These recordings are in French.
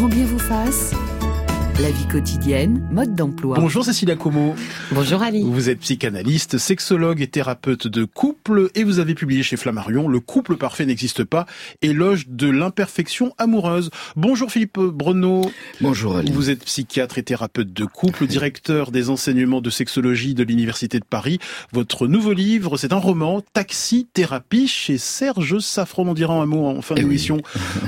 grand bien vous fasse. La vie quotidienne, mode d'emploi. Bonjour Cécilia Como. Bonjour Ali. Vous êtes psychanalyste, sexologue et thérapeute de couple et vous avez publié chez Flammarion Le couple parfait n'existe pas, éloge de l'imperfection amoureuse. Bonjour Philippe Bruno. Bonjour Ali. Vous êtes psychiatre et thérapeute de couple, directeur des enseignements de sexologie de l'Université de Paris. Votre nouveau livre, c'est un roman, Taxi Thérapie, chez Serge Safran. On dira un mot en fin Eh d'émission.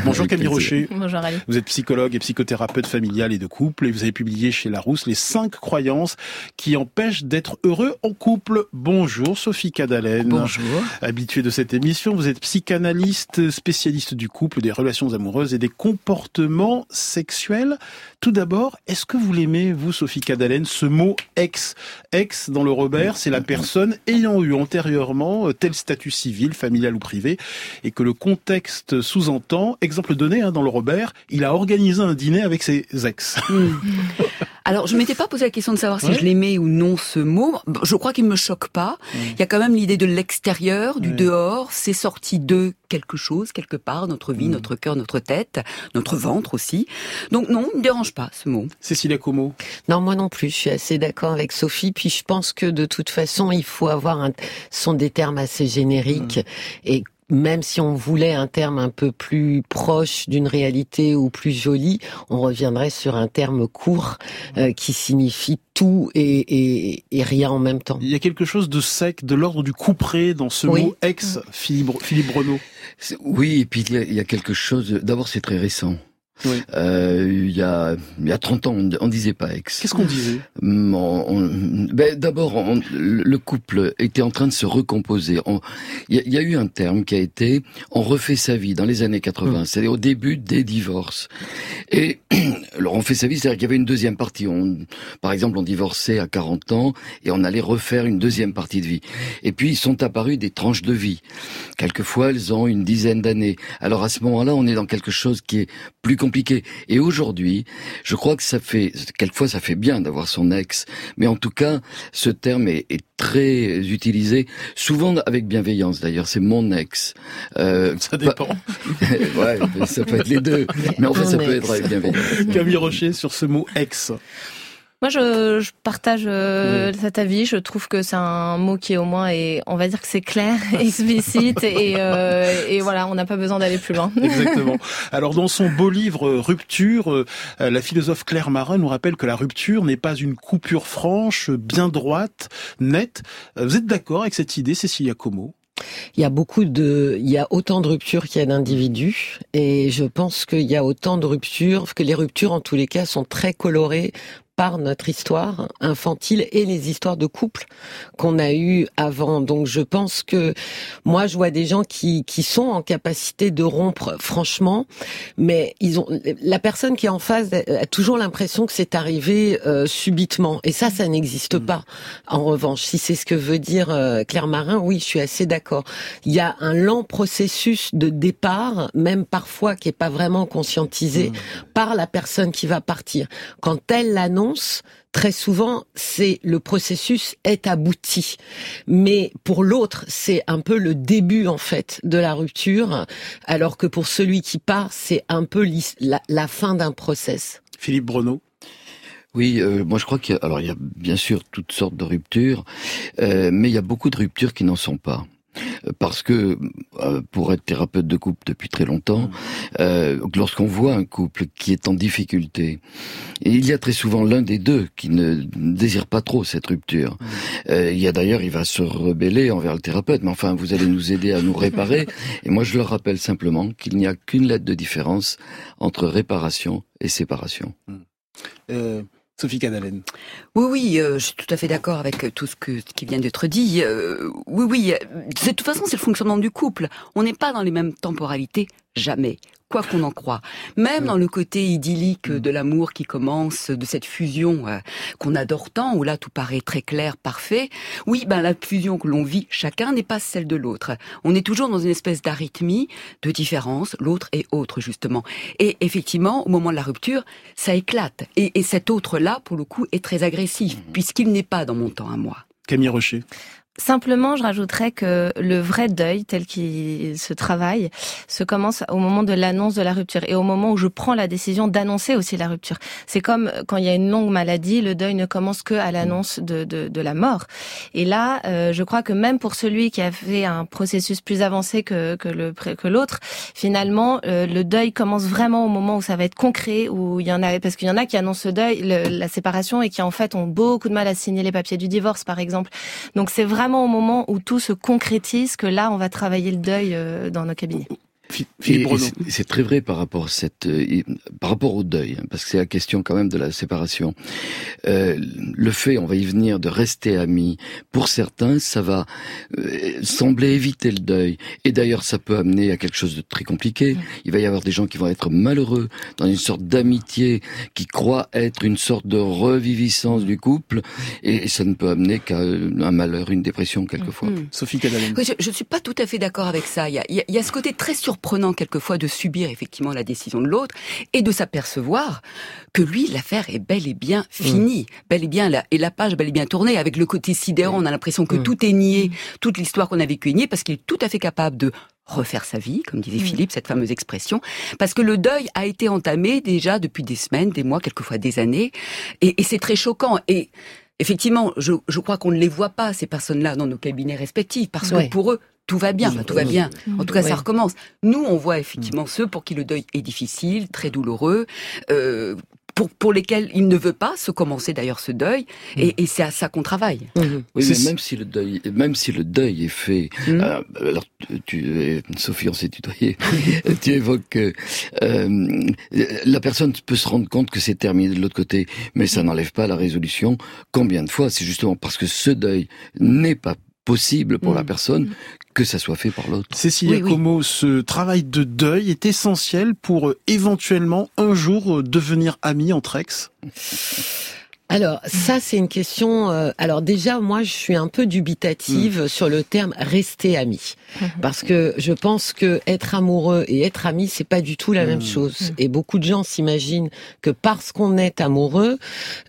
Bonjour Camille. Rocher. Bonjour Ali. Vous êtes psychologue et psychothérapeute familial et de couple et vous avez publié chez Larousse les cinq croyances qui empêchent d'être heureux en couple. Bonjour Sophie Cadalen. Bonjour. Habituée de cette émission, vous êtes psychanalyste, spécialiste du couple, des relations amoureuses et des comportements sexuels. Tout d'abord, est-ce que vous l'aimez, vous, Sophie Cadalen, ce mot ex? Ex, dans le Robert, c'est la personne ayant eu antérieurement euh, tel statut civil, familial ou privé, et que le contexte sous-entend, exemple donné hein, dans le Robert, il a organisé un dîner avec ses ex. Alors, je m'étais pas posé la question de savoir si je l'aimais ou non ce mot. Je crois qu'il me choque pas. Il y a quand même l'idée de l'extérieur, du dehors. C'est sorti de quelque chose, quelque part, notre vie, Mm. notre cœur, notre tête, notre ventre aussi. Donc non, il me dérange pas ce mot. Cécilia Como. Non, moi non plus, je suis assez d'accord avec Sophie. Puis je pense que de toute façon, il faut avoir un, ce sont des termes assez génériques et même si on voulait un terme un peu plus proche d'une réalité ou plus joli, on reviendrait sur un terme court euh, qui signifie tout et, et, et rien en même temps. Il y a quelque chose de sec, de l'ordre du couperet dans ce Oui. mot ex, Philippe, Philippe Renaud. Oui, et puis il y a, il y a quelque chose. D'abord, c'est très récent. Oui. Euh, il y a il y a 30 ans, on, on disait pas ex. Qu'est-ce qu'on disait? Mm, ben, D'abord, le couple était en train de se recomposer. Il y, a- il y a eu un terme qui a été on refait sa vie dans les années 80. C'est au début des divorces. Et alors on fait sa vie, c'est-à-dire qu'il y avait une deuxième partie. On, par exemple, on divorçait à 40 ans et on allait refaire une deuxième partie de vie. Et puis, ils sont apparus des tranches de vie. Quelquefois, elles ont une dizaine d'années. Alors à ce moment-là, on est dans quelque chose qui est plus compliqué. Et aujourd'hui, je crois que ça fait, quelquefois, ça fait bien d'avoir son ex. Mais en tout cas, ce terme est, est très utilisé, souvent avec bienveillance d'ailleurs. C'est mon ex. Euh, Ça dépend. ouais, ça peut être les deux. Mais en fait, ça peut être avec bienveillance. Camille Rocher sur ce mot ex. Moi, je, je partage euh, cet avis. Je trouve que c'est un mot qui, au moins, est, on va dire que c'est clair, explicite, et, euh, et voilà, on n'a pas besoin d'aller plus loin. Exactement. Alors dans son beau livre euh, Rupture, euh, la philosophe Claire Marin nous rappelle que la rupture n'est pas une coupure franche, bien droite, nette. Euh, Vous êtes d'accord avec cette idée, Cécilia Como? Il y a beaucoup de, il y a autant de ruptures qu'il y a d'individus, et je pense qu'il y a autant de ruptures, que les ruptures en tous les cas sont très colorées par notre histoire infantile et les histoires de couple qu'on a eues avant. Donc je pense que moi je vois des gens qui qui sont en capacité de rompre franchement, mais ils ont la personne qui est en face a toujours l'impression que c'est arrivé euh, subitement et ça ça n'existe pas. En revanche, si c'est ce que veut dire euh, Claire Marin, oui, je suis assez d'accord. Il y a un lent processus de départ, même parfois qui est pas vraiment conscientisé par la personne qui va partir. Quand elle l'annonce, très souvent, c'est le processus est abouti. Mais pour l'autre, c'est un peu le début en fait de la rupture, alors que pour celui qui part, c'est un peu la fin d'un process. Philippe Bruno Oui, euh, moi je crois qu'il y a, alors il y a bien sûr toutes sortes de ruptures, euh, mais il y a beaucoup de ruptures qui n'en sont pas. Parce que euh, pour être thérapeute de couple depuis très longtemps, euh, lorsqu'on voit un couple qui est en difficulté, et il y a très souvent l'un des deux qui ne désire pas trop cette rupture. Euh, il y a d'ailleurs, il va se rebeller envers le thérapeute, mais enfin, vous allez nous aider à nous réparer. Et moi, je leur rappelle simplement qu'il n'y a qu'une lettre de différence entre réparation et séparation. euh, Sophie Cadalen. Oui, oui, euh, je suis tout à fait d'accord avec euh, tout ce, qui vient d'être dit. Euh, oui, oui, euh, de toute façon, c'est le fonctionnement du couple. On n'est pas dans les mêmes temporalités, jamais. Quoi qu'on en croit. Même dans le côté idyllique de l'amour qui commence, de cette fusion euh, qu'on adore tant, où là tout paraît très clair, parfait. Oui, ben la fusion que l'on vit chacun n'est pas celle de l'autre. On est toujours dans une espèce d'arythmie, de différence, l'autre est autre justement. Et effectivement, au moment de la rupture, ça éclate. Et, et cet autre-là, pour le coup, est très agressif, puisqu'il n'est pas dans mon temps à moi. Camille Rocher. Simplement, je rajouterais que le vrai deuil, tel qu'il se travaille, se commence au moment de l'annonce de la rupture et au moment où je prends la décision d'annoncer aussi la rupture. C'est comme quand il y a une longue maladie, le deuil ne commence que à l'annonce de, de, de, la mort. Et là, euh, je crois que même pour celui qui a fait un processus plus avancé que, que le que l'autre, finalement, euh, le deuil commence vraiment au moment où ça va être concret, où il y en a parce qu'il y en a qui annoncent le deuil, la séparation et qui en fait ont beaucoup de mal à signer les papiers du divorce, par exemple. Donc c'est vraiment vraiment au moment où tout se concrétise que là, on va travailler le deuil euh, dans nos cabinets. C'est très vrai par rapport à cette, euh, par rapport au deuil, hein, parce que c'est la question quand même de la séparation. Euh, le fait, on va y venir, de rester amis, pour certains, ça va euh, sembler éviter le deuil. Et d'ailleurs, ça peut amener à quelque chose de très compliqué. Il va y avoir des gens qui vont être malheureux dans une sorte d'amitié qui croit être une sorte de reviviscence du couple, et, ça ne peut amener qu'à un malheur, une dépression quelquefois. Mm. Sophie Cadalen. Oui, je ne suis pas tout à fait d'accord avec ça. Il y a, il y a ce côté très surprenant prenant quelquefois de subir effectivement la décision de l'autre et de s'apercevoir que lui, l'affaire est bel et bien finie, mm. bel et bien la, et la page bel et bien tournée. Avec le côté sidérant, on a l'impression que mm. tout est nié, mm. toute l'histoire qu'on a vécue est niée parce qu'il est tout à fait capable de refaire sa vie, comme disait Philippe, cette fameuse expression, parce que le deuil a été entamé déjà depuis des semaines, des mois, quelquefois des années, et, et c'est très choquant. Et effectivement, je, je crois qu'on ne les voit pas, ces personnes-là, dans nos cabinets respectifs, parce que pour eux, tout va bien, tout va bien. En tout cas, ça recommence. Nous, on voit effectivement ceux pour qui le deuil est difficile, très douloureux, euh, pour, pour lesquels il ne veut pas se commencer d'ailleurs ce deuil, et, mm. et c'est à ça qu'on travaille. Oui, mais même si le deuil, même si le deuil est fait, mm. euh, alors tu, Sophie, on s'est tutoyé, tu évoques euh, la personne peut se rendre compte que c'est terminé de l'autre côté, mais ça n'enlève pas la résolution. Combien de fois, c'est justement parce que ce deuil n'est pas possible pour la mm. personne que ça soit fait par l'autre. Cécilia Como, ce travail de deuil est essentiel pour euh, éventuellement un jour euh, devenir amis entre ex? Alors ça c'est une question. Euh, alors déjà moi je suis un peu dubitative mm. sur le terme rester ami parce que je pense que être amoureux et être ami c'est pas du tout la même mm. chose et beaucoup de gens s'imaginent que parce qu'on est amoureux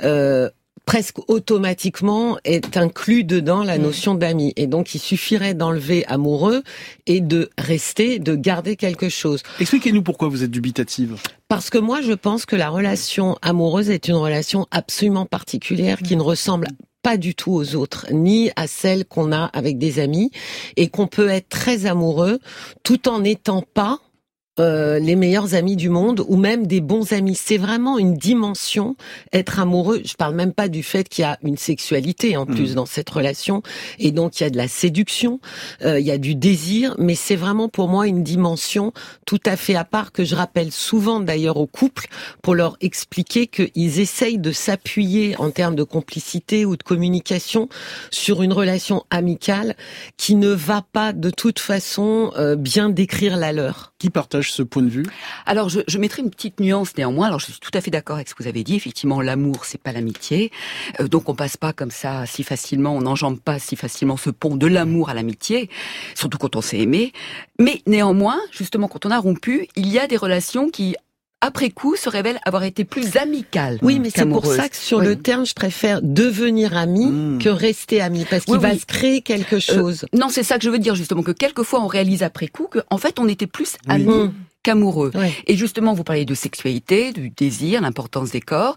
euh, presque automatiquement est inclus dedans la mm. notion d'ami. Et donc, il suffirait d'enlever amoureux et de rester, de garder quelque chose. Expliquez-nous pourquoi vous êtes dubitative. Parce que moi, je pense que la relation amoureuse est une relation absolument particulière qui ne ressemble pas du tout aux autres, ni à celle qu'on a avec des amis, et qu'on peut être très amoureux tout en n'étant pas euh, les meilleurs amis du monde ou même des bons amis. C'est vraiment une dimension être amoureux. Je parle même pas du fait qu'il y a une sexualité en plus mm. dans cette relation et donc il y a de la séduction, euh, il y a du désir, mais c'est vraiment pour moi une dimension tout à fait à part que je rappelle souvent d'ailleurs aux couples pour leur expliquer qu'ils essayent de s'appuyer en termes de complicité ou de communication sur une relation amicale qui ne va pas de toute façon euh, bien décrire la leur. Qui partage ce point de vue? Alors, je, je mettrai une petite nuance néanmoins. Alors, je suis tout à fait d'accord avec ce que vous avez dit. Effectivement, l'amour, c'est pas l'amitié. Euh, donc, on passe pas comme ça si facilement, on n'enjambe pas si facilement ce pont de l'amour à l'amitié, surtout quand on s'est aimé. Mais néanmoins, justement, quand on a rompu, il y a des relations qui après coup, se révèlent avoir été plus amicales. Oui, mais c'est pour ça que sur le terme, je préfère devenir ami hmm. que rester ami, parce qu'il va se créer quelque euh, chose. non, c'est ça que je veux dire justement, que quelquefois on réalise après coup que en fait on était plus amis. Hmm qu'amoureux. Et justement, vous parlez de sexualité, du désir, l'importance des corps.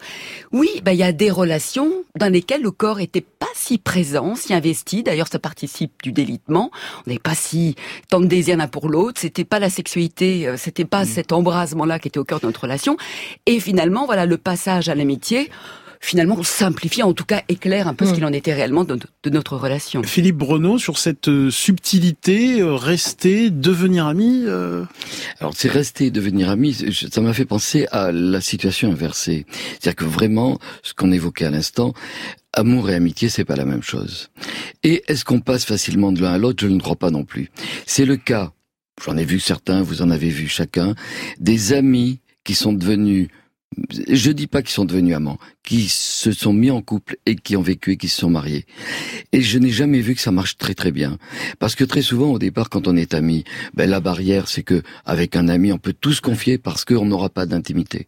Oui, bah, il y a des relations dans lesquelles le corps était pas si présent, si investi. D'ailleurs, ça participe du délitement. On n'est pas si tant de désir l'un pour l'autre. C'était pas la sexualité, euh, c'était pas mm. cet embrasement-là qui était au cœur de notre relation. Et finalement, voilà, le passage à l'amitié finalement simplifie, en tout cas éclaire un peu ce mm. qu'il en était réellement de, notre relation. Philippe Breneau, sur cette euh, subtilité, euh, rester, devenir ami euh... Alors c'est rester, devenir ami, ça m'a fait penser à la situation inversée. C'est-à-dire que vraiment, ce qu'on évoquait à l'instant, amour et amitié, c'est pas la même chose. Et est-ce qu'on passe facilement de l'un à l'autre? Je ne crois pas non plus. C'est le cas, j'en ai vu certains, vous en avez vu chacun, des amis qui sont devenus je dis pas qu'ils sont devenus amants, qui se sont mis en couple et qui ont vécu et qui se sont mariés. Et je n'ai jamais vu que ça marche très très bien. Parce que très souvent, au départ, quand on est amis, ben, la barrière, c'est que avec un ami, on peut tout se confier parce qu'on n'aura pas d'intimité.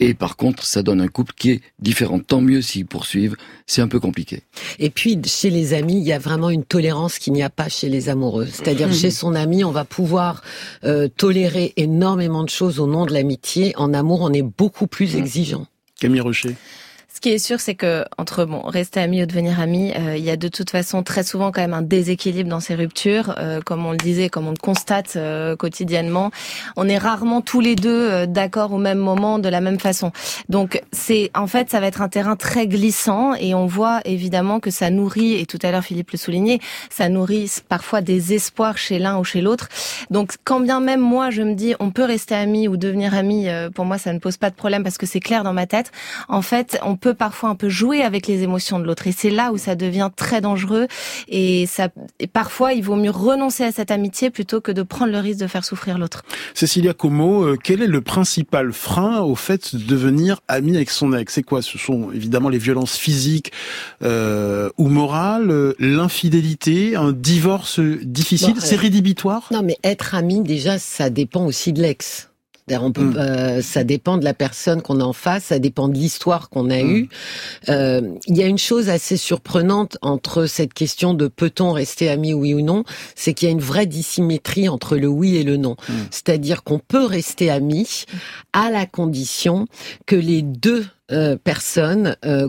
Et par contre, ça donne un couple qui est différent. Tant mieux s'ils poursuivent. C'est un peu compliqué. Et puis, chez les amis, il y a vraiment une tolérance qu'il n'y a pas chez les amoureux. C'est-à-dire, chez son ami, on va pouvoir euh, tolérer énormément de choses au nom de l'amitié. En amour, on est beaucoup plus exigeant. Camille Rocher. Ce qui est sûr, c'est que entre bon rester ami ou devenir ami, euh, il y a de toute façon très souvent quand même un déséquilibre dans ces ruptures, euh, comme on le disait, comme on le constate euh, quotidiennement. On est rarement tous les deux d'accord au même moment, de la même façon. Donc c'est en fait ça va être un terrain très glissant et on voit évidemment que ça nourrit et tout à l'heure Philippe le soulignait, ça nourrit parfois des espoirs chez l'un ou chez l'autre. Donc quand bien même moi je me dis on peut rester ami ou devenir ami, pour moi ça ne pose pas de problème parce que c'est clair dans ma tête. En fait on peut parfois un peu jouer avec les émotions de l'autre. Et c'est là où ça devient très dangereux. Et ça, et parfois, il vaut mieux renoncer à cette amitié plutôt que de prendre le risque de faire souffrir l'autre. Cécilia Como, euh, quel est le principal frein au fait de devenir ami avec son ex? C'est quoi? Ce sont évidemment les violences physiques euh, ou morales, euh, l'infidélité, un divorce difficile, c'est rédhibitoire? Non, mais être ami, déjà, ça dépend aussi de l'ex. On peut, mm. euh, ça dépend de la personne qu'on a en face, ça dépend de l'histoire qu'on a mm. eue. Euh, il y a une chose assez surprenante entre cette question de peut-on rester amis oui ou non, c'est qu'il y a une vraie dissymétrie entre le oui et le non. Mm. C'est-à-dire qu'on peut rester amis à la condition que les deux euh, personnes euh,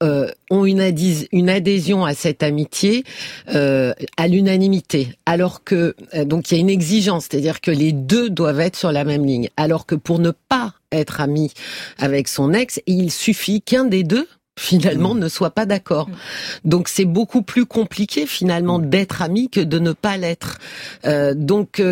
euh, ont une, adhésion à cette amitié euh, à l'unanimité, alors que euh, donc il y a une exigence, c'est-à-dire que les deux doivent être sur la même ligne, alors que pour ne pas être ami avec son ex, il suffit qu'un des deux finalement mmh. ne soit pas d'accord. Mmh. Donc c'est beaucoup plus compliqué finalement mmh. d'être ami que de ne pas l'être. donc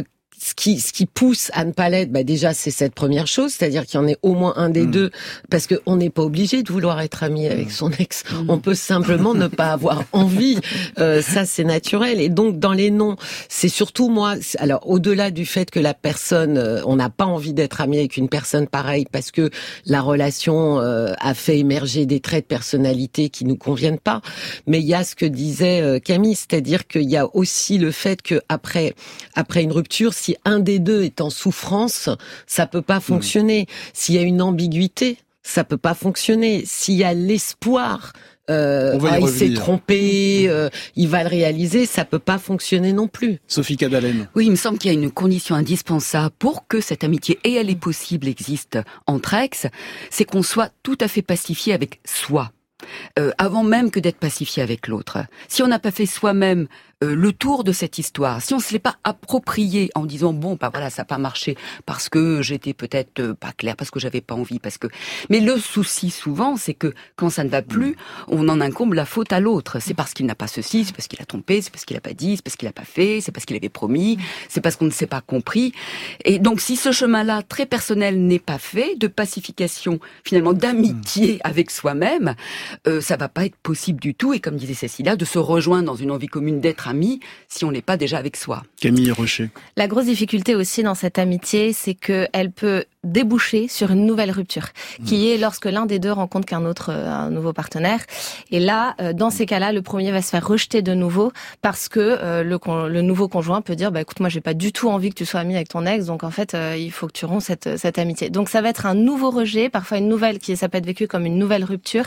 ce qui, ce qui pousse à ne pas l'être, bah déjà, c'est cette première chose, c'est-à-dire qu'il y en ait au moins un des mm. deux, parce qu'on n'est pas obligé de vouloir être ami avec mm. son ex. Mm. On peut simplement ne pas avoir envie. Euh, ça, c'est naturel. Et donc, dans les noms, c'est surtout moi. Alors, au-delà du fait que la personne, euh, on n'a pas envie d'être ami avec une personne pareille parce que la relation euh, a fait émerger des traits de personnalité qui nous conviennent pas. Mais il y a ce que disait euh, Camille, c'est-à-dire qu'il y a aussi le fait que après, après une rupture, si un des deux est en souffrance, ça peut pas fonctionner. S'il y a une ambiguïté, ça peut pas fonctionner. S'il y a l'espoir euh, ah, il s'est trompé, euh, il va le réaliser, ça peut pas fonctionner non plus. Sophie Cadalen. Oui, il me semble qu'il y a une condition indispensable pour que cette amitié, et elle est possible, existe entre ex, c'est qu'on soit tout à fait pacifié avec soi. Euh, avant même que d'être pacifié avec l'autre. Si on n'a pas fait soi-même euh, le tour de cette histoire, si on se l'est pas approprié en disant bon bah voilà ça n'a pas marché parce que j'étais peut-être euh, pas clair, parce que j'avais pas envie, parce que mais le souci souvent c'est que quand ça ne va plus, mm. on en incombe la faute à l'autre. C'est parce qu'il n'a pas ceci, c'est parce qu'il a trompé, c'est parce qu'il a pas dit, c'est parce qu'il a pas fait, c'est parce qu'il avait promis, c'est parce qu'on ne s'est pas compris. Et donc si ce chemin-là très personnel n'est pas fait de pacification finalement d'amitié mm. avec soi-même, euh, ça va pas être possible du tout. Et comme disait Cécilia, de se rejoindre dans une envie commune d'être ami si on n'est pas déjà avec soi. Camille Rocher. La grosse difficulté aussi dans cette amitié, c'est qu'elle peut déboucher sur une nouvelle rupture, qui hmm. est lorsque l'un des deux rencontre qu'un autre, euh, un nouveau partenaire. Et là, euh, dans ces cas-là, le premier va se faire rejeter de nouveau parce que euh, le, le nouveau conjoint peut dire, bah écoute, moi j'ai pas du tout envie que tu sois ami avec ton ex, donc en fait, il faut que tu romps cette, cette amitié. Donc ça va être un nouveau rejet, parfois une nouvelle qui ça peut être vécu comme une nouvelle rupture.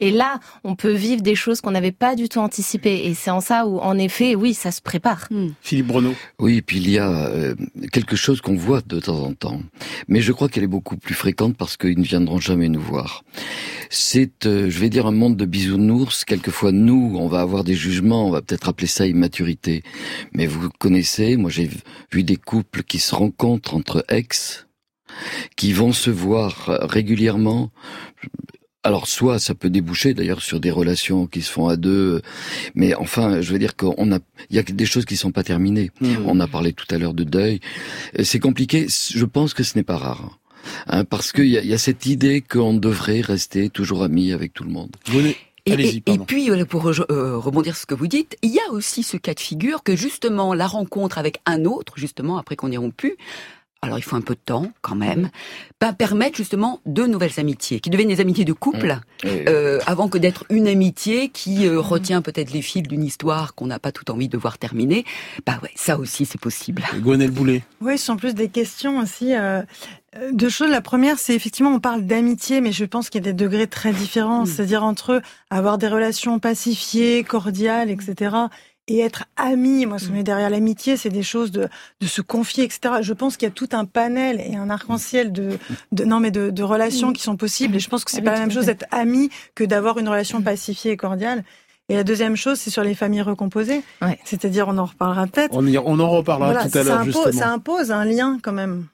Et là, on peut vivre des choses qu'on n'avait pas du tout anticipées. Et c'est en ça où, en effet, oui, ça se prépare. Hmm. Philippe Bruno. Oui, et puis il y a quelque chose qu'on voit de temps en temps, mais je crois qu'elle est beaucoup plus fréquente parce qu'ils ne viendront jamais nous voir. C'est, euh, je vais dire, un monde de bisounours. Quelquefois, nous, on va avoir des jugements, on va peut-être appeler ça immaturité. Mais vous connaissez, moi j'ai vu des couples qui se rencontrent entre ex, qui vont se voir régulièrement alors soit ça peut déboucher d'ailleurs sur des relations qui se font à deux, mais enfin je veux dire qu'on a, il y a des choses qui sont pas terminées. Mmh. On a parlé tout à l'heure de deuil. C'est compliqué. Je pense que ce n'est pas rare. Hein, parce qu'il y, y, a cette idée qu'on devrait rester toujours amis avec tout le monde. Et, et, et, puis, pour euh, rebondir sur ce que vous dites, il y a aussi ce cas de figure que justement la rencontre avec un autre, justement après qu'on ait rompu, alors il faut un peu de temps quand même, bah, permettre justement de nouvelles amitiés, qui deviennent des amitiés de couple, Mmh. euh, avant que d'être une amitié qui euh, retient peut-être les fils d'une histoire qu'on n'a pas tout envie de voir terminer. Bah ouais, ça aussi c'est possible. Gwenel Boulet. Oui, ce sont plus des questions aussi. Euh, euh, deux choses. La première, c'est effectivement, on parle d'amitié, mais je pense qu'il y a des degrés très différents. C'est-à-dire entre avoir des relations pacifiées, cordiales, etc., et être amis. Moi, ce que je mets derrière l'amitié, c'est des choses de, de se confier, etc. Je pense qu'il y a tout un panel et un arc-en-ciel de, de, non, mais de, de relations qui sont possibles. Et je pense que c'est Ah pas oui, la même chose d'être ami que d'avoir une relation pacifiée et cordiale. Et la deuxième chose, c'est sur les familles recomposées. Ouais. C'est-à-dire, on en reparlera peut-être. On, y- on en reparlera Voilà, tout à ça, l'heure, justement. ça impose un lien quand même.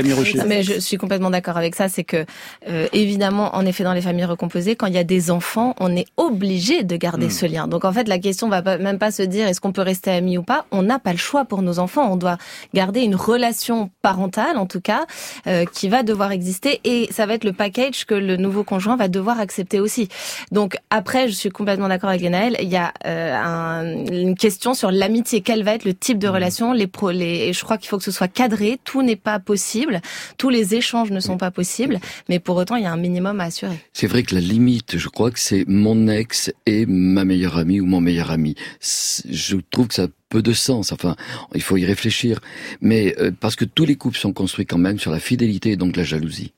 Camille Rocher. Mais je suis complètement d'accord avec ça. C'est que euh, évidemment, en effet, dans les familles recomposées, quand il y a des enfants, on est obligé de garder Mm. ce lien. Donc en fait, la question va pas, même pas se dire est-ce qu'on peut rester amis ou pas. On n'a pas le choix pour nos enfants. On doit garder une relation parentale, en tout cas, euh, qui va devoir exister. Et ça va être le package que le nouveau conjoint va devoir accepter aussi. Donc après, je suis complètement d'accord avec Lénaël. Il y a euh, un- une question sur l'amitié. Quel va être le type de relation? Les pro, les. et Je crois qu'il faut que ce soit cadré. Tout n'est pas possible. Tous les échanges ne sont pas possibles. Mais pour autant, il y a un minimum à assurer. C'est vrai que la limite, je crois que c'est mon ex et ma meilleure amie ou mon meilleur ami. Je trouve que ça peu de sens. Enfin, il faut y réfléchir. Mais euh, parce que tous les couples sont construits quand même sur la fidélité et donc la jalousie.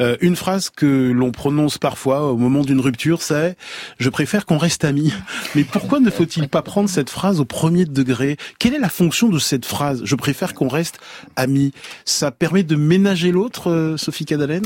Euh, une phrase que l'on prononce parfois au moment d'une rupture, c'est « Je préfère qu'on reste amis ». Mais pourquoi ne faut-il pas prendre cette phrase au premier degré? Quelle est la fonction de cette phrase « Je préfère qu'on reste amis » Ça permet de ménager l'autre, euh, Sophie Cadalen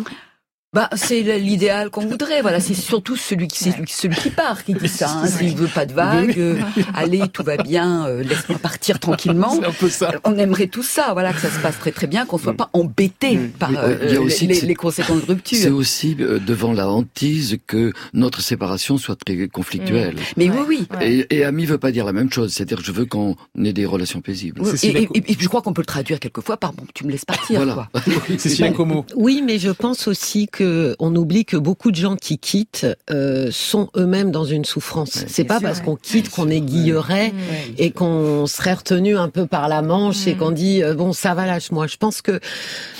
Bah, c'est l'idéal qu'on voudrait. Voilà, c'est surtout celui qui, c'est celui, qui part qui dit ça. Hein. S'il veut pas de vagues, euh, allez, tout va bien, euh, laisse-moi partir tranquillement. C'est un peu ça. On aimerait tout ça, voilà, que ça se passe très très bien, qu'on soit pas embêté par Oui, euh, il y a aussi les, que c'est- les conséquences de C'est rupture. aussi euh, devant la hantise que notre séparation soit très conflictuelle. Mais Ouais. oui, oui. Ouais. Et, et ami veut pas dire la même chose. C'est-à-dire, je veux qu'on ait des relations paisibles. Oui, Et, et- Co- et- et je crois qu'on peut le traduire quelquefois par bon, tu me laisses partir, Voilà. quoi. Como. Oui, mais je pense aussi que on oublie que beaucoup de gens qui quittent euh, sont eux-mêmes dans une souffrance. C'est pas sûr, parce ouais. qu'on quitte qu'on est guilleret et qu'on serait retenu un peu par la manche et Mm. qu'on dit euh, bon ça va lâche-moi. Je pense que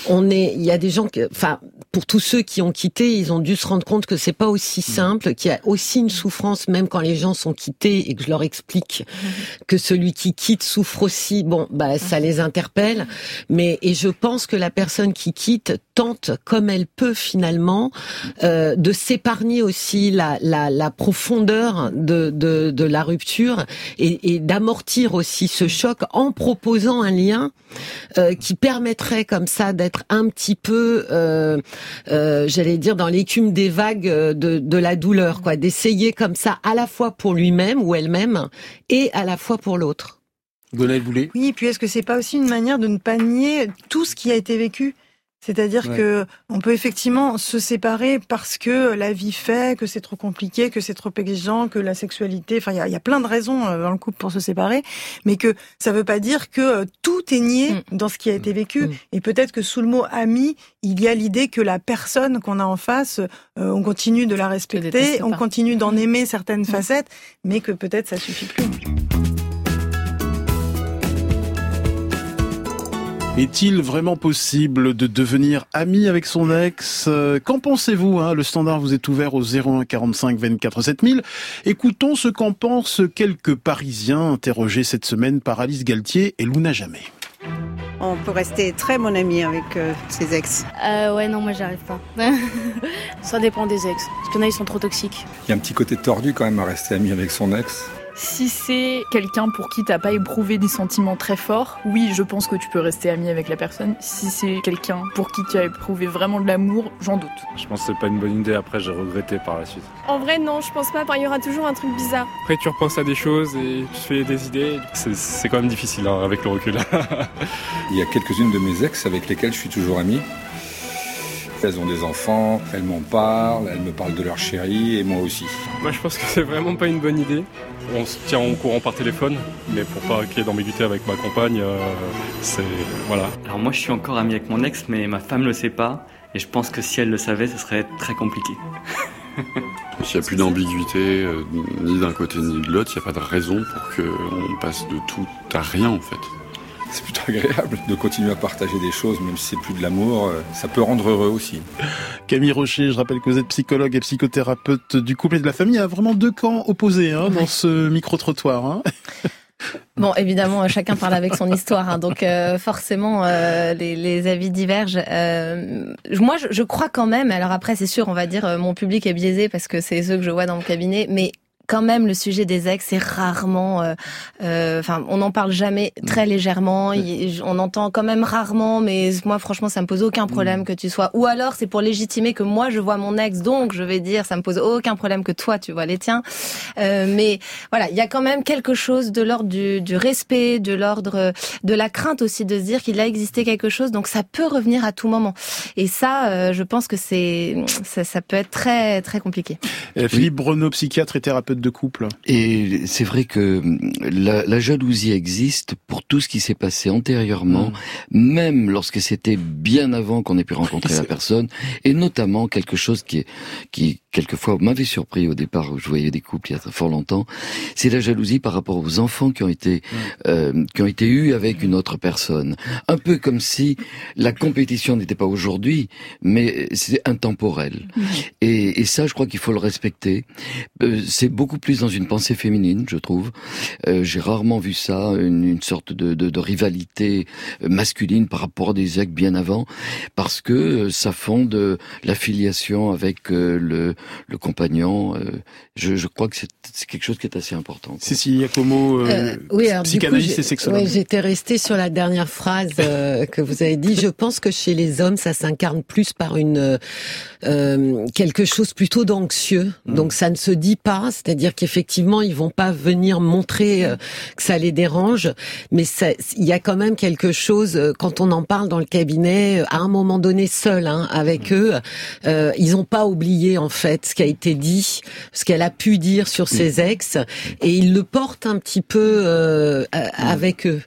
on est, il y a des gens que, enfin pour tous ceux qui ont quitté, ils ont dû se rendre compte que c'est pas aussi simple, qu'il y a aussi une souffrance même quand les gens sont quittés et que je leur explique que celui qui quitte souffre aussi. Bon, bah ça les interpelle, mais et je pense que la personne qui quitte tente comme elle peut finalement euh, de s'épargner aussi la, la, la profondeur de, de, de la rupture et, et d'amortir aussi ce choc en proposant un lien euh, qui permettrait comme ça d'être un petit peu, euh, euh, j'allais dire, dans l'écume des vagues euh, de, de la douleur, quoi, d'essayer comme ça à la fois pour lui-même ou elle-même et à la fois pour l'autre. Gonel Boulet. Oui, puis est-ce que c'est pas aussi une manière de ne pas nier tout ce qui a été vécu? C'est-à-dire Ouais. que on peut effectivement se séparer parce que la vie fait, que c'est trop compliqué, que c'est trop exigeant, que la sexualité, enfin il y a, il y a plein de raisons euh, dans le couple pour se séparer, mais que ça veut pas dire que euh, tout est nié Mm. dans ce qui a été vécu. Mm. Et peut-être que sous le mot ami, il y a l'idée que la personne qu'on a en face, euh, on continue de la respecter, on continue d'en aimer certaines facettes, mais que peut-être ça suffit plus. Est-il vraiment possible de devenir ami avec son ex? Euh, Qu'en pensez-vous hein? Le standard vous est ouvert au 01 45 24 7000. Écoutons ce qu'en pensent quelques Parisiens interrogés cette semaine par Alice Galtier et Luna Jamais. On peut rester très bon ami avec euh, ses ex. Euh, ouais, non, moi j'arrive pas. Ça dépend des ex. Parce qu'il y en a, ils sont trop toxiques. Il y a un petit côté tordu quand même à rester ami avec son ex. Si c'est quelqu'un pour qui t'as pas éprouvé des sentiments très forts, oui, je pense que tu peux rester ami avec la personne. Si c'est quelqu'un pour qui tu as éprouvé vraiment de l'amour, j'en doute. Je pense que c'est pas une bonne idée. Après, j'ai regretté par la suite. En vrai, non, je pense pas. Il y aura toujours un truc bizarre. Après, tu repenses à des choses et tu fais des idées. C'est- C'est quand même difficile hein, avec le recul. Il y a quelques-unes de mes ex avec lesquelles je suis toujours ami. Elles ont des enfants, elles m'en parlent, elles me parlent de leur chérie et moi aussi. Moi, je pense que c'est vraiment pas une bonne idée. On se tient au courant par téléphone, mais pour pas qu'il y ait d'ambiguïté avec ma compagne, euh, c'est voilà. Alors moi je suis encore ami avec mon ex mais ma femme le sait pas et je pense que si elle le savait ce serait très compliqué. S'il n'y a plus d'ambiguïté, euh, ni d'un côté ni de l'autre, il n'y a pas de raison pour qu'on passe de tout à rien en fait. C'est plutôt agréable de continuer à partager des choses, même si c'est plus de l'amour. euh, Ça peut rendre heureux aussi. Camille Rocher, je rappelle que vous êtes psychologue et psychothérapeute du couple et de la famille. Il y a vraiment deux camps opposés hein, dans ce micro-trottoir. Hein. Bon, évidemment, euh, chacun parle avec son histoire, hein, donc euh, forcément euh, les, les avis divergent. Euh, moi, je, je crois quand même. Alors après, c'est sûr, on va dire euh, mon public est biaisé parce que c'est ceux que je vois dans mon cabinet, mais quand même le sujet des ex c'est rarement euh, euh, enfin on n'en parle jamais très légèrement. Il- on entend quand même rarement mais moi franchement ça me pose aucun problème que tu sois. Ou alors c'est pour légitimer que moi je vois mon ex donc je vais dire ça me pose aucun problème que toi tu vois les tiens. Euh, mais voilà il y a quand même quelque chose de l'ordre du, du respect de l'ordre de la crainte aussi de se dire qu'il a existé quelque chose donc ça peut revenir à tout moment. Et ça euh, je pense que c'est ça, ça peut être très très compliqué. Euh, Philippe Breneau, psychiatre et thérapeute de couple. Et c'est vrai que hum, la, la jalousie existe pour tout ce qui s'est passé antérieurement, même lorsque c'était bien avant qu'on ait pu rencontrer la personne, et notamment quelque chose qui, qui quelquefois m'avait surpris au départ où je voyais des couples il y a fort longtemps, c'est la jalousie par rapport aux enfants qui ont été euh, qui ont été eus avec une autre personne. Un peu comme si la compétition n'était pas aujourd'hui, mais c'est intemporel. Et, et ça, je crois qu'il faut le respecter. Euh, c'est beaucoup plus dans une pensée féminine, je trouve. Euh, J'ai rarement vu ça, une, une sorte de, de, de rivalité euh, masculine par rapport à des actes bien avant, parce que euh, ça fonde euh, la filiation avec euh, le, le compagnon. euh, je, je crois que c'est quelque chose qui est assez important. quoi. Euh, Euh, oui, alors, coup, psychanalyste j'ai- et sexologue. ouais, J'étais restée sur la dernière phrase euh, que vous avez dit. Je pense que chez les hommes, ça s'incarne plus par une quelque chose plutôt d'anxieux. Mmh. Donc ça ne se dit pas, c'est-à-dire qu'effectivement, ils vont pas venir montrer euh, que ça les dérange, mais il y a quand même quelque chose euh, quand on en parle dans le cabinet, euh, à un moment donné seul hein, avec eux, euh, ils n'ont pas oublié en fait ce qui a été dit, ce qu'elle a pu dire sur ses ex, et ils le portent un petit peu euh, a- avec eux.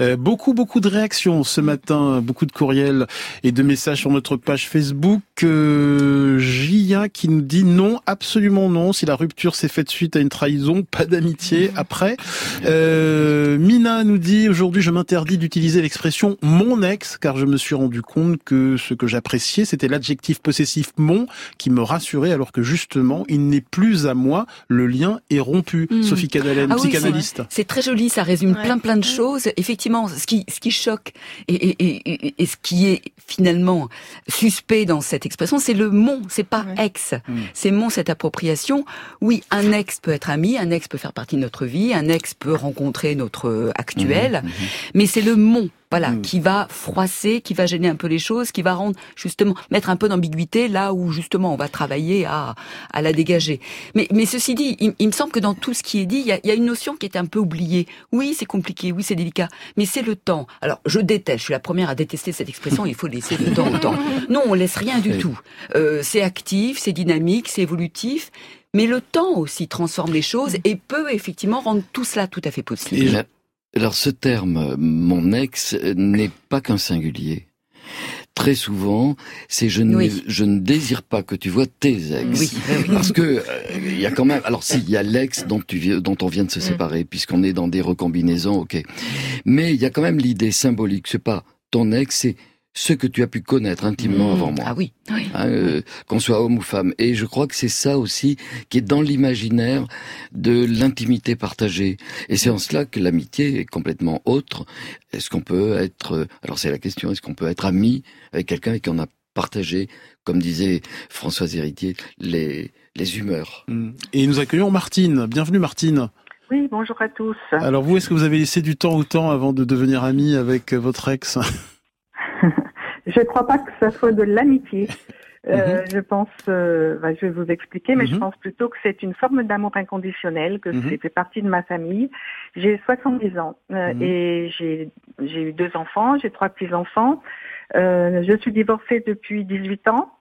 Euh, beaucoup, beaucoup de réactions ce matin, beaucoup de courriels et de messages sur notre page Facebook. Euh, Gia qui nous dit non, absolument non. Si la rupture s'est faite suite à une trahison, pas d'amitié après. Euh, Mina nous dit aujourd'hui je m'interdis d'utiliser l'expression mon ex car je me suis rendu compte que ce que j'appréciais c'était l'adjectif possessif mon qui me rassurait alors que justement il n'est plus à moi, le lien est rompu. Mm. Sophie Cadalen, Ah oui, psychanalyste. c'est- C'est très joli, ça résume plein plein de choses. Effectivement, ce qui ce qui choque et, et, et, et- ce qui est finalement suspect dans cette expression, c'est le mon, c'est pas ex. C'est mon cette appropriation. Oui, un ex peut être ami, un ex peut faire partie de notre vie, un ex peut rencontrer notre euh, actuel, mais c'est le mon. Voilà, qui va froisser, qui va gêner un peu les choses, qui va rendre justement mettre un peu d'ambiguïté là où justement on va travailler à, à la dégager. Mais, mais ceci dit, il, il me semble que dans tout ce qui est dit, il y a, il y a une notion qui est un peu oubliée. Oui, c'est compliqué, oui, c'est délicat, mais c'est le temps. Alors, je déteste, je suis la première à détester cette expression. Il faut laisser le temps au temps. Non, on laisse rien du tout. Euh, c'est actif, c'est dynamique, c'est évolutif. Mais le temps aussi transforme les choses et peut effectivement rendre tout cela tout à fait possible. Alors ce terme, euh, mon ex, euh, n'est pas qu'un singulier. Très souvent, c'est je, ne- Oui. je ne désire pas que tu vois tes ex. Oui. Parce que euh, il y a quand même. Alors si, il y a l'ex dont tu dont on vient Mm. de se séparer, puisqu'on est dans des recombinaisons, ok. Mais il y a quand même l'idée symbolique. C'est pas ton ex, c'est ce que tu as pu connaître intimement Mmh. avant moi. Ah oui, oui. Hein, euh, qu'on soit homme ou femme. Et je crois que c'est ça aussi qui est dans l'imaginaire de l'intimité partagée. Et c'est en cela que l'amitié est complètement autre. Est-ce qu'on peut être, euh, alors c'est la question, est-ce qu'on peut être ami avec quelqu'un avec qui on a partagé, comme disait Françoise Héritier, les, les humeurs? Mm. Et nous accueillons Martine. Bienvenue Martine. Oui, bonjour à tous. Alors vous, est-ce que vous avez laissé du temps au temps avant de devenir amie avec votre ex? Je ne crois pas que ça soit de l'amitié. Euh, Je pense, euh, bah, je vais vous expliquer, mais je pense plutôt que c'est une forme d'amour inconditionnel, que Mhm. c'est fait partie de ma famille. J'ai 70 ans euh, Mhm. et j'ai eu deux enfants, j'ai trois petits-enfants. Je suis divorcée depuis 18 ans.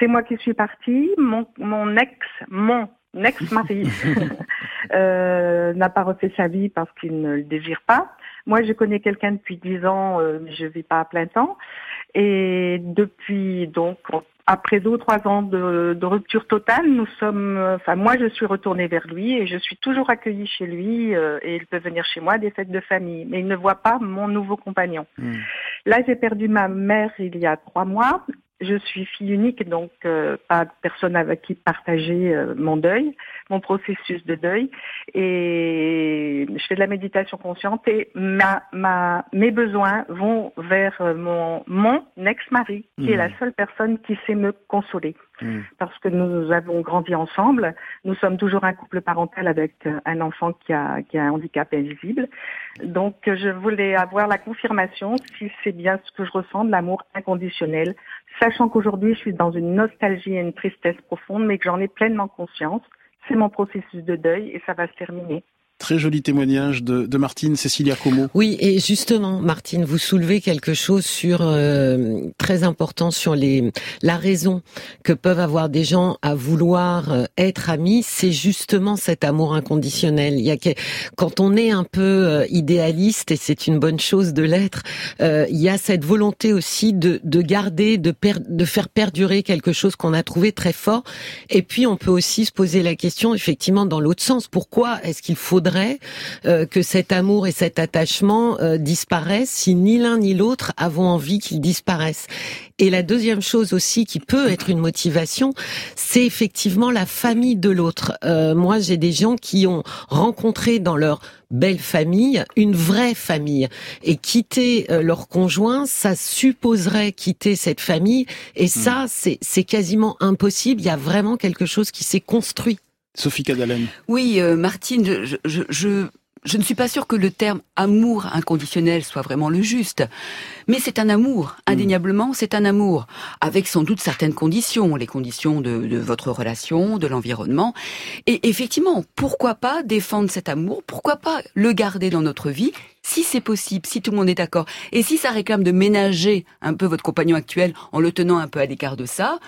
C'est moi qui suis partie. Mon, mon ex, mon ex-mari n'a pas refait sa vie parce qu'il ne le désire pas. Moi, je connais quelqu'un depuis 10 ans, mais je vis pas à plein temps. Et depuis, donc, on, après deux ou trois ans de, de, rupture totale, nous sommes, enfin moi je suis retournée vers lui et je suis toujours accueillie chez lui euh, et il peut venir chez moi à des fêtes de famille, mais il ne voit pas mon nouveau compagnon. Hmm. Là j'ai perdu ma mère il y a trois mois. Je suis fille unique, donc euh, pas de personne avec qui partager euh, mon deuil, mon processus de deuil. Et je fais de la méditation consciente et ma, ma, mes besoins vont vers euh, mon, mon ex-mari, qui est la mmh. seule personne qui sait me consoler. Mmh. Parce que nous avons grandi ensemble. Nous sommes toujours un couple parental avec un enfant qui a, qui a un handicap invisible. Donc je voulais avoir la confirmation si c'est bien ce que je ressens de l'amour inconditionnel sachant qu'aujourd'hui je suis dans une nostalgie et une tristesse profonde, mais que j'en ai pleinement conscience. C'est mon processus de deuil et ça va se terminer. Très joli témoignage de, de Martine Cécilia Como. Oui, et justement, Martine, vous soulevez quelque chose sur euh, très important sur les la raison que peuvent avoir des gens à vouloir euh, être amis, c'est justement cet amour inconditionnel. Il y a quand on est un peu euh, idéaliste et c'est une bonne chose de l'être, il y a cette volonté aussi de, de garder, de, de faire perdurer quelque chose qu'on a trouvé très fort. Et puis on peut aussi se poser la question, effectivement, dans l'autre sens, pourquoi est-ce qu'il faudrait euh, que cet amour et cet attachement euh, disparaissent si ni l'un ni l'autre avons envie qu'ils disparaissent. Et la deuxième chose aussi qui peut être une motivation, c'est effectivement la famille de l'autre. Euh, moi, j'ai des gens qui ont rencontré dans leur belle famille une vraie famille et quitter leur conjoint, ça supposerait quitter cette famille et ça, hmm. c'est quasiment impossible. Il y a vraiment quelque chose qui s'est construit Sophie Cadalen. Oui, euh, Martine, je, je, je, je, ne suis pas sûre que le terme amour inconditionnel soit vraiment le juste. Mais c'est un amour, mm. indéniablement, c'est un amour, avec sans doute certaines conditions, les conditions de, de votre relation, de l'environnement. Et effectivement, pourquoi pas défendre cet amour, pourquoi pas le garder dans notre vie? Si c'est possible, si tout le monde est d'accord, et si ça réclame de ménager un peu votre compagnon actuel en le tenant un peu à l'écart de ça,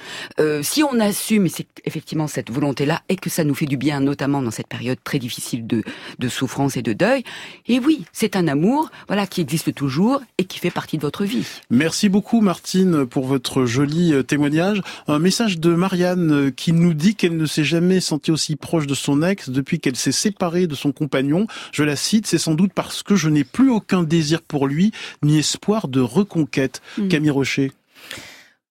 euh, si on assume effectivement cette volonté-là et que ça nous fait du bien, notamment dans cette période très difficile de, de souffrance et de deuil, et oui, c'est un amour, voilà, qui existe toujours et qui fait partie de votre vie. Merci beaucoup Martine pour votre joli euh, témoignage. Un message de Marianne euh, qui nous dit qu'elle ne s'est jamais sentie aussi proche de son ex depuis qu'elle s'est séparée de son compagnon. Je la cite, c'est sans doute parce que je n'ai plus aucun désir pour lui, ni espoir de reconquête. Hmm. Camille Rocher.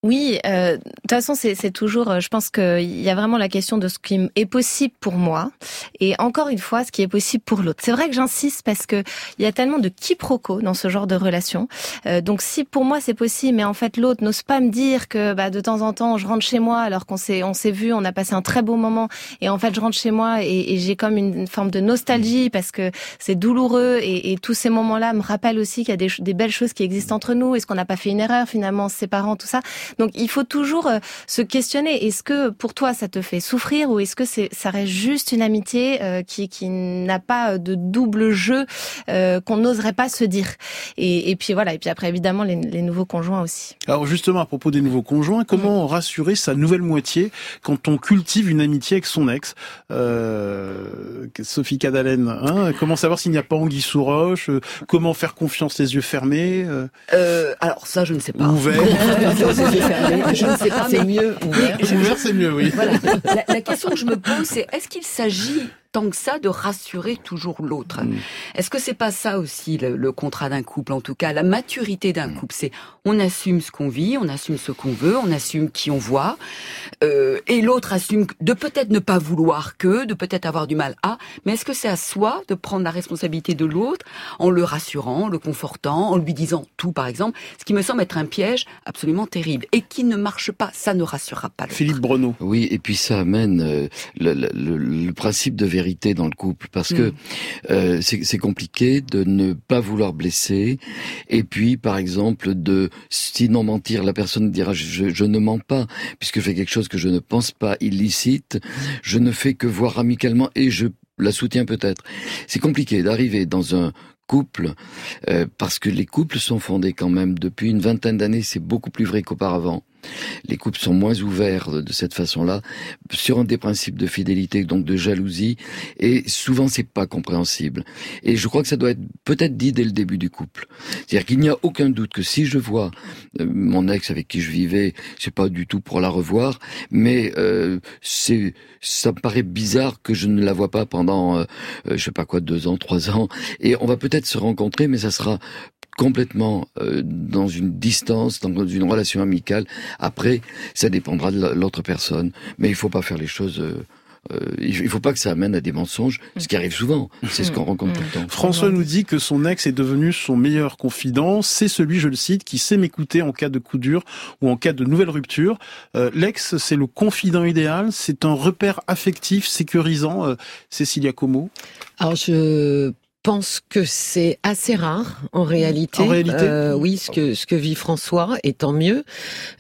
Oui, euh, de toute façon, c'est toujours, euh, je pense qu'il y a vraiment la question de ce qui est possible pour moi et encore une fois, ce qui est possible pour l'autre. C'est vrai que j'insiste parce que il y a tellement de quiproquos dans ce genre de relation. Euh, donc si pour moi c'est possible, mais en fait l'autre n'ose pas me dire que bah, de temps en temps je rentre chez moi alors qu'on s'est on s'est vu, on a passé un très beau moment et en fait je rentre chez moi et, et j'ai comme une forme de nostalgie parce que c'est douloureux et, et, tous ces moments-là me rappellent aussi qu'il y a des, des belles choses qui existent entre nous. Est-ce qu'on n'a pas fait une erreur finalement en se séparant, tout ça? Donc il faut toujours euh, se questionner. Est-ce que pour toi ça te fait souffrir ou est-ce que c'est ça reste juste une amitié euh, qui, qui n'a pas de double jeu euh, qu'on n'oserait pas se dire? Et, et, puis voilà. Et puis après évidemment les, les, nouveaux conjoints aussi. Alors justement à propos des nouveaux conjoints, comment rassurer sa nouvelle moitié quand on cultive une amitié avec son ex? Euh, Sophie Cadalen, hein comment savoir s'il n'y a pas anguille sous roche Comment faire confiance les yeux fermés euh, Alors ça je ne sais pas. Ouvert. je ne sais pas. C'est mieux. Ouvert, c'est mieux, oui. Voilà. La, la question que je me pose, c'est est-ce qu'il s'agit tant que ça de rassurer toujours l'autre. Mm. Est-ce que c'est pas ça aussi le, contrat d'un couple En tout cas, la maturité d'un mm. couple, c'est on assume ce qu'on vit, on assume ce qu'on veut, on assume qui on voit, euh, et l'autre assume de peut-être ne pas vouloir que, de peut-être avoir du mal à. Mais est-ce que c'est à soi de prendre la responsabilité de l'autre en le rassurant, en le confortant, en lui disant tout, par exemple, ce qui me semble être un piège absolument terrible et qui ne marche pas. Ça ne rassurera pas l'autre. Philippe Breneau. Oui, et puis ça amène euh, le, le, le, principe de vérité dans le couple parce que mm. euh, c'est compliqué de ne pas vouloir blesser et puis par exemple de sinon mentir la personne dira je, je ne mens pas puisque je fais quelque chose que je ne pense pas illicite je ne fais que voir amicalement et je la soutiens peut-être c'est compliqué d'arriver dans un couple, euh, parce que les couples sont fondés quand même depuis une vingtaine d'années, c'est beaucoup plus vrai qu'auparavant. Les couples sont moins ouverts de cette façon-là sur des principes de fidélité, donc de jalousie, et souvent c'est pas compréhensible. Et je crois que ça doit être peut-être dit dès le début du couple. C'est-à-dire qu'il n'y a aucun doute que si je vois euh, mon ex avec qui je vivais, c'est pas du tout pour la revoir, mais euh, c'est ça me paraît bizarre que je ne la vois pas pendant euh, je sais pas quoi deux ans, trois ans, et on va peut-être se rencontrer, mais ça sera complètement euh, dans une distance, dans une relation amicale. Après, ça dépendra de l'autre personne, mais il faut pas faire les choses. Euh, euh il faut pas que ça amène à des mensonges, ce qui arrive souvent. C'est ce qu'on rencontre tout le temps. François nous dit que son ex est devenu son meilleur confident. C'est celui, je le cite, qui sait m'écouter en cas de coup dur ou en cas de nouvelle rupture. Euh, L'ex, c'est le confident idéal. C'est un repère affectif sécurisant. Euh, Cécilia Como. Alors je pense que c'est assez rare en réalité. En réalité, euh, oui, ce que ce que vit François, et tant mieux,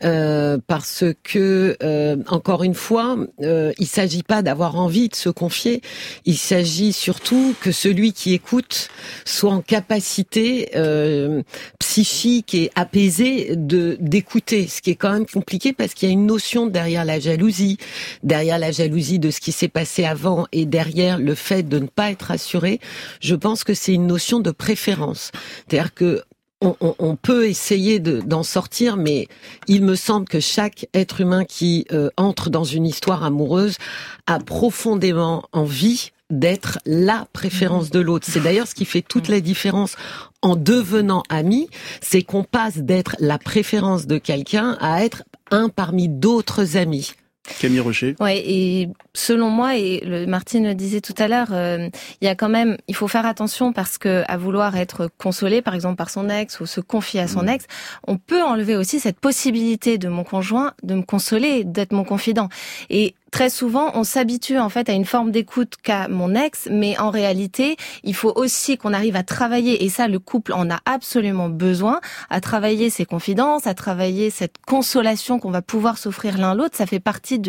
euh, parce que euh, encore une fois, euh, il s'agit pas d'avoir envie de se confier. Il s'agit surtout que celui qui écoute soit en capacité euh, psychique et apaisée de d'écouter, ce qui est quand même compliqué parce qu'il y a une notion derrière la jalousie, derrière la jalousie de ce qui s'est passé avant et derrière le fait de ne pas être assuré. Je pense pense que c'est une notion de préférence. C'est-à-dire que on, on, on, peut essayer d'en sortir, mais il me semble que chaque être humain qui euh, entre dans une histoire amoureuse a profondément envie d'être la préférence de l'autre. C'est d'ailleurs ce qui fait toute la différence en devenant ami, c'est qu'on passe d'être la préférence de quelqu'un à être un parmi d'autres amis. Camille Rocher. Ouais, et selon moi, et le, Martine le disait tout à l'heure, euh, il y a quand même, il faut faire attention parce que à vouloir être consolé, par exemple par son ex ou se confier à son mmh. ex, on peut enlever aussi cette possibilité de mon conjoint de me consoler, d'être mon confident. Et très souvent, on s'habitue en fait à une forme d'écoute qu'a mon ex, mais en réalité, il faut aussi qu'on arrive à travailler, et ça, le couple en a absolument besoin, à travailler ses confidences, à travailler cette consolation qu'on va pouvoir s'offrir l'un l'autre. Ça fait partie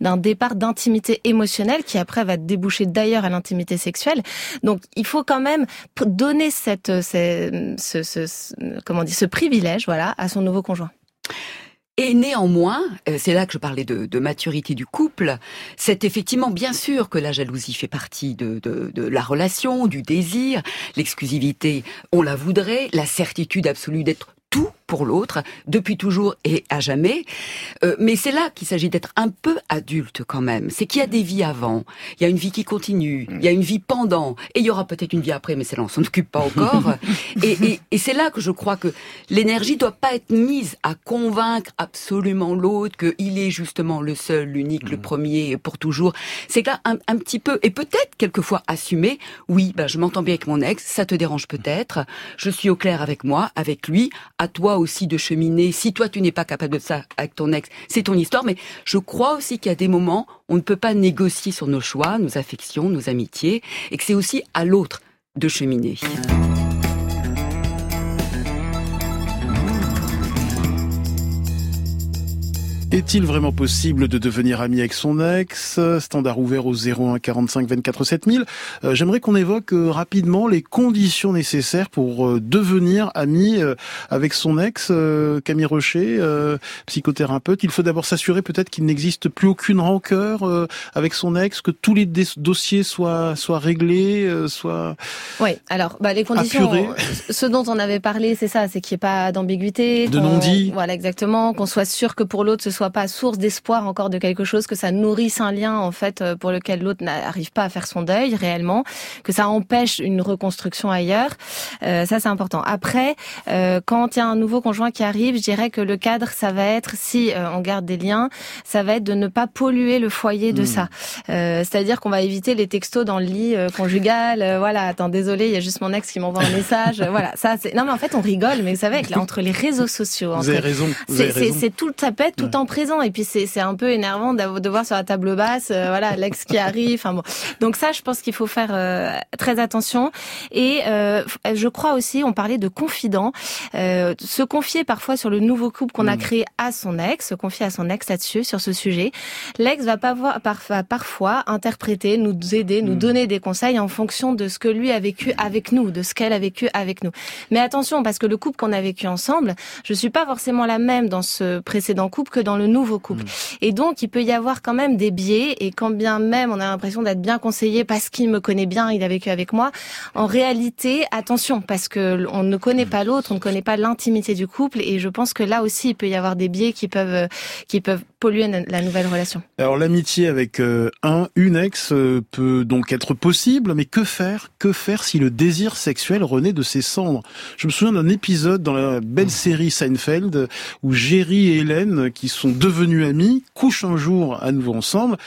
d'un départ d'intimité émotionnelle qui après va déboucher d'ailleurs à l'intimité sexuelle. Donc, il faut quand même donner cette, ce, ce, comment dit, ce privilège, voilà, à son nouveau conjoint. Et néanmoins, euh, c'est là que je parlais de, maturité du couple, c'est effectivement bien sûr que la jalousie fait partie de la relation, du désir, l'exclusivité, on la voudrait, la certitude absolue d'être tout pour l'autre, depuis toujours et à jamais. Euh, mais c'est là qu'il s'agit d'être un peu adulte quand même. C'est qu'il y a des vies avant, il y a une vie qui continue, il y a une vie pendant, et il y aura peut-être une vie après, mais c'est là on s'en occupe pas encore. et, et, et c'est là que je crois que l'énergie doit pas être mise à convaincre absolument l'autre qu'il est justement le seul, l'unique, le mm. premier pour toujours. C'est là un, un, petit peu, et peut-être quelquefois assumer, oui, ben, je m'entends bien avec mon ex, ça te dérange peut-être, je suis au clair avec moi, avec lui, à toi aussi de cheminer. Si toi tu n'es pas capable de ça avec ton ex, c'est ton histoire. Mais je crois aussi qu'il y a des moments où on ne peut pas négocier sur nos choix, nos affections, nos amitiés, et que c'est aussi à l'autre de cheminer. Est-il vraiment possible de devenir ami avec son ex? Standard ouvert au 01 45 24 7000. Euh, J'aimerais qu'on évoque euh, rapidement les conditions nécessaires pour euh, devenir ami euh, avec son ex. Euh, Camille Rocher, psychothérapeute, il faut d'abord s'assurer peut-être qu'il n'existe plus aucune rancœur avec son ex, que tous les dossiers soient soient réglés, soient. Oui. Alors, bah, les conditions. Ce dont on avait parlé, c'est ça, c'est qu'il n'y ait pas d'ambiguïté, de non-dit. Voilà, exactement, qu'on soit sûr que pour l'autre ce soit pas source d'espoir encore de quelque chose, que ça nourrisse un lien en fait euh, pour lequel l'autre n'arrive pas à faire son deuil réellement, que ça empêche une reconstruction ailleurs. Euh, ça c'est important. Après, euh, quand il y a un nouveau conjoint qui arrive, je dirais que le cadre, ça va être si euh, on garde des liens, ça va être de ne pas polluer le foyer de mmh. ça. Euh, c'est-à-dire qu'on va éviter les textos dans le lit conjugal. voilà, attends, désolé, il y a juste mon ex qui m'envoie un message. voilà, ça c'est. Non mais en fait on rigole, mais vous savez, entre les réseaux sociaux, vous avez raison. C'est tout le tapette, tout en présent. Et puis c'est c'est un peu énervant de voir sur la table basse, euh, voilà, l'ex qui arrive. Enfin bon. Donc ça, je pense qu'il faut faire euh, très attention. Et euh, je crois aussi, on parlait de confident, se confier parfois sur le nouveau couple qu'on a mm. créé à son ex, se confier à son ex là-dessus sur ce sujet. L'ex va pas voir, parfois interpréter, nous aider, nous mm. donner des conseils en fonction de ce que lui a vécu avec nous, de ce qu'elle a vécu avec nous. Mais attention, parce que le couple qu'on a vécu ensemble, je suis pas forcément la même dans ce précédent couple que dans le nouveau couple. Mm. Et donc, il peut y avoir quand même des biais, et quand bien même on a l'impression d'être bien conseillé parce qu'il me connaît bien, il a vécu avec moi, en réalité, attention, parce que on ne connaît pas l'autre, on ne connaît pas l'intimité du couple, et je pense que là aussi, il peut y avoir des biais qui peuvent, qui peuvent polluer la nouvelle relation. Alors, l'amitié avec euh, un, une ex euh, peut donc être possible, mais que faire? Que faire si le désir sexuel renaît de ses cendres? Je me souviens d'un épisode dans la belle série Seinfeld où Jerry et Hélène, qui sont devenus amis, couchent un jour à nouveau ensemble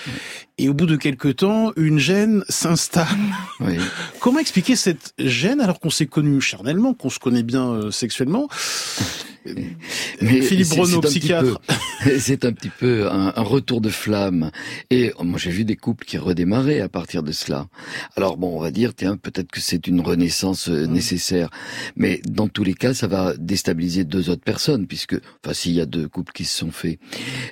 et au bout de quelques temps, une gêne s'installe. Comment expliquer cette gêne alors qu'on s'est connu charnellement, qu'on se connaît bien euh, sexuellement? Mais Philippe Bruno, psychiatre. C'est un petit peu un, retour de flamme. Et oh, moi, j'ai vu des couples qui redémarraient à partir de cela. Alors bon, on va dire, tiens, peut-être que c'est une renaissance euh, nécessaire. Mais dans tous les cas, ça va déstabiliser deux autres personnes, puisque, enfin, s'il y a deux couples qui se sont faits.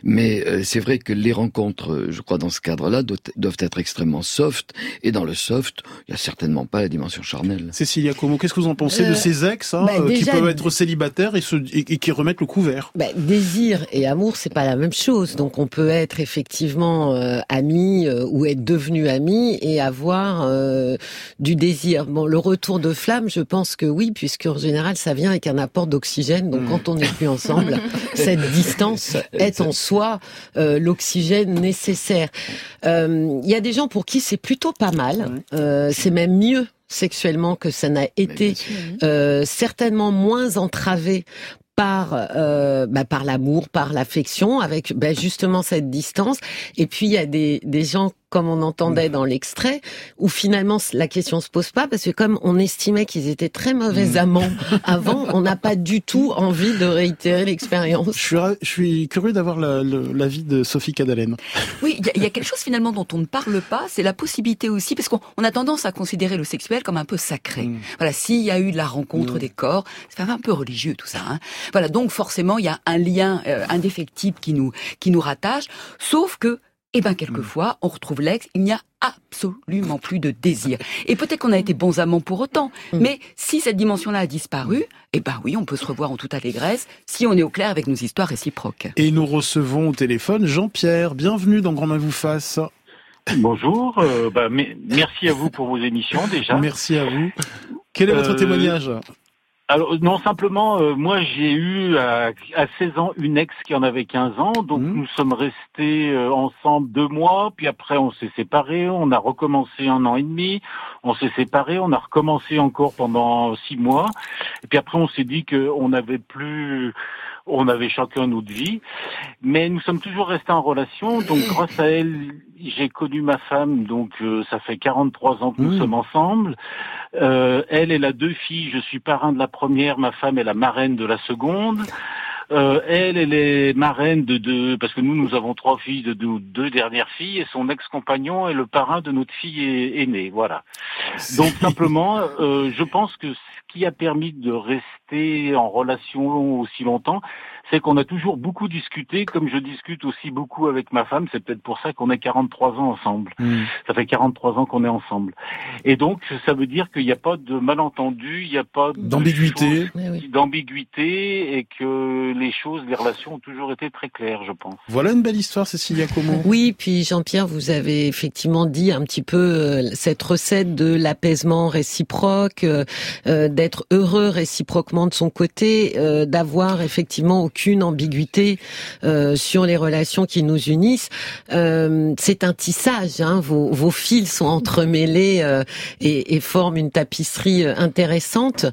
Mais euh, c'est vrai que les rencontres, euh, je crois, dans ce cadre-là, doivent être extrêmement soft. Et dans le soft, il n'y a certainement pas la dimension charnelle. Cécilia Como, qu'est-ce que vous en pensez de ces ex hein, bah, qui peuvent être célibataires et se et qui remettent le couvert. Ben, désir et amour, c'est pas la même chose. Donc on peut être effectivement euh, ami euh, ou être devenu ami et avoir euh, du désir. Bon, le retour de flamme, je pense que oui, puisque en général ça vient avec un apport d'oxygène. Donc quand on n'est plus ensemble, cette distance est en soi l'oxygène nécessaire. Il y a des gens pour qui c'est plutôt pas mal. c'est même mieux sexuellement que ça n'a été, euh, certainement moins entravé par euh, bah, par l'amour, par l'affection, avec bah, justement cette distance. Et puis il y a des, des gens comme on entendait dans l'extrait, où finalement la question se pose pas parce que comme on estimait qu'ils étaient très mauvais mm. amants avant, on n'a pas du tout envie de réitérer l'expérience. Je suis, je suis curieux d'avoir l'avis de Sophie Cadalen. Oui, il y, a quelque chose finalement dont on ne parle pas, c'est la possibilité aussi, parce qu'on a tendance à considérer le sexuel comme un peu sacré. Mm. Voilà, s'il y a eu de la rencontre mm. des corps, c'est un peu religieux tout ça. Hein. Voilà, donc forcément il y a un lien euh, indéfectible qui nous qui nous rattache, sauf que eh ben quelquefois, on retrouve l'ex, il n'y a absolument plus de désir. Et peut-être qu'on a été bons amants pour autant, mm. mais si cette dimension-là a disparu, eh ben oui, on peut se revoir en toute allégresse si on est au clair avec nos histoires réciproques. Et nous recevons au téléphone Jean-Pierre. Bienvenue dans Grand Main vous fasse. Bonjour, euh, bah, merci à vous pour vos émissions déjà. Merci à vous. Quel est votre euh, témoignage? Alors non, simplement, euh, moi j'ai eu à, à, 16 ans une ex qui en avait 15 ans, donc mmh. nous sommes restés euh, ensemble deux mois, puis après on s'est séparés, on a recommencé un an et demi, on s'est séparés, on a recommencé encore pendant six mois, et puis après on s'est dit qu'on n'avait plus on avait chacun notre vie, mais nous sommes toujours restés en relation. Donc grâce à elle, j'ai connu ma femme. Donc euh, ça fait 43 ans que nous mmh. sommes ensemble. Euh, elle, elle a deux filles. Je suis parrain de la première. Ma femme est la marraine de la seconde. Euh, elle, elle est marraine de deux, parce que nous, nous avons trois filles de deux, deux dernières filles, et son ex-compagnon est le parrain de notre fille aînée. Voilà. Donc simplement, euh, je pense que ce qui a permis de rester en relation aussi longtemps, c'est qu'on a toujours beaucoup discuté, comme je discute aussi beaucoup avec ma femme, c'est peut-être pour ça qu'on est 43 ans ensemble. Hmm. Ça fait 43 ans qu'on est ensemble. Et donc, ça veut dire qu'il n'y a pas de malentendu, il n'y a pas d'ambiguïté, d'ambiguïté, et que les choses, les relations ont toujours été très claires, je pense. Voilà une belle histoire, Cécilia Comment. Oui, puis Jean-Pierre, vous avez effectivement dit un petit peu euh, cette recette de l'apaisement réciproque, euh, euh, d'être heureux réciproquement de son côté, d'avoir effectivement aucune ambiguïté euh, sur les relations qui nous unissent. Euh, c'est un tissage, hein, vos, vos, fils sont entremêlés euh, et, et, forment une tapisserie intéressante.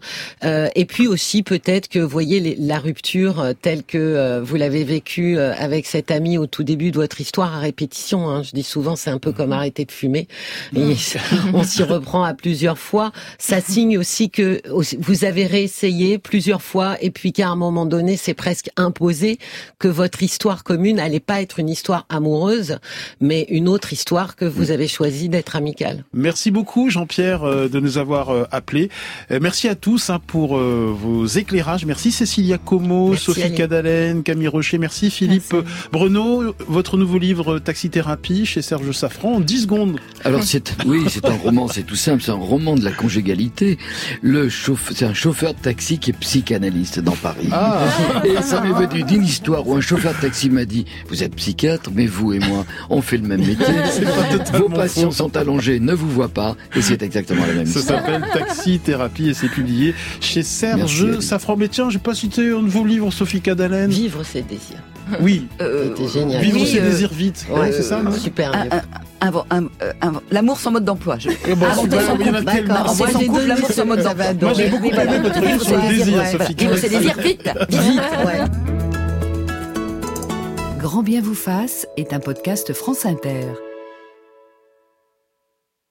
et puis aussi peut-être que, vous voyez, la rupture telle que vous l'avez vécue avec cet ami au tout début de votre histoire à répétition. Hein, je dis souvent, c'est un peu comme arrêter de fumer. Et on s'y reprend à plusieurs fois. Ça signe aussi que vous avez réessayé plusieurs fois et puis qu'à un moment donné, c'est presque imposé que votre histoire commune allait pas être une histoire amoureuse, mais une autre histoire que vous avez choisi d'être amicale. Merci beaucoup Jean-Pierre euh, de nous avoir euh, appelés. Euh, Merci à tous hein, pour vos éclairages. Merci Cécilia Como, Merci, Sophie. Cadalen, Camille Rocher. Merci Philippe Bruno. Votre nouveau livre Taxithérapie chez Serge Safran en 10 secondes. Alors c'est oui, c'est un roman, c'est tout simple, c'est un roman de la conjugalité. Le c'est un chauffeur de taxi qui est psychanalyste dans Paris. Ah. Et ça m'est venu d'une histoire où un chauffeur de taxi m'a dit "Vous êtes psychiatre, mais vous et moi, on fait le même métier. Pas Vos patients faux. sont allongés, ne vous voient pas." Et c'est exactement la même Ça histoire. s'appelle Taxi Thérapie et c'est publié chez Serge Merci, Ali. Safran. Mais tiens, j'ai pas cité un de vos livres, Sophie Cadalen. Vivre ses désirs. Oui. C'était génial. Vivre oui, ses euh, désirs vite. C'est ça, non super. Un- livre. un- un- un- un- L'amour sans mode d'emploi. L'amour sans mode d'emploi. Moi, j'ai beaucoup aimé votre livre sur le désir, Sophie. Vivre ses désirs, vite, vite. Ouais. Grand bien vous fasse est un podcast France Inter.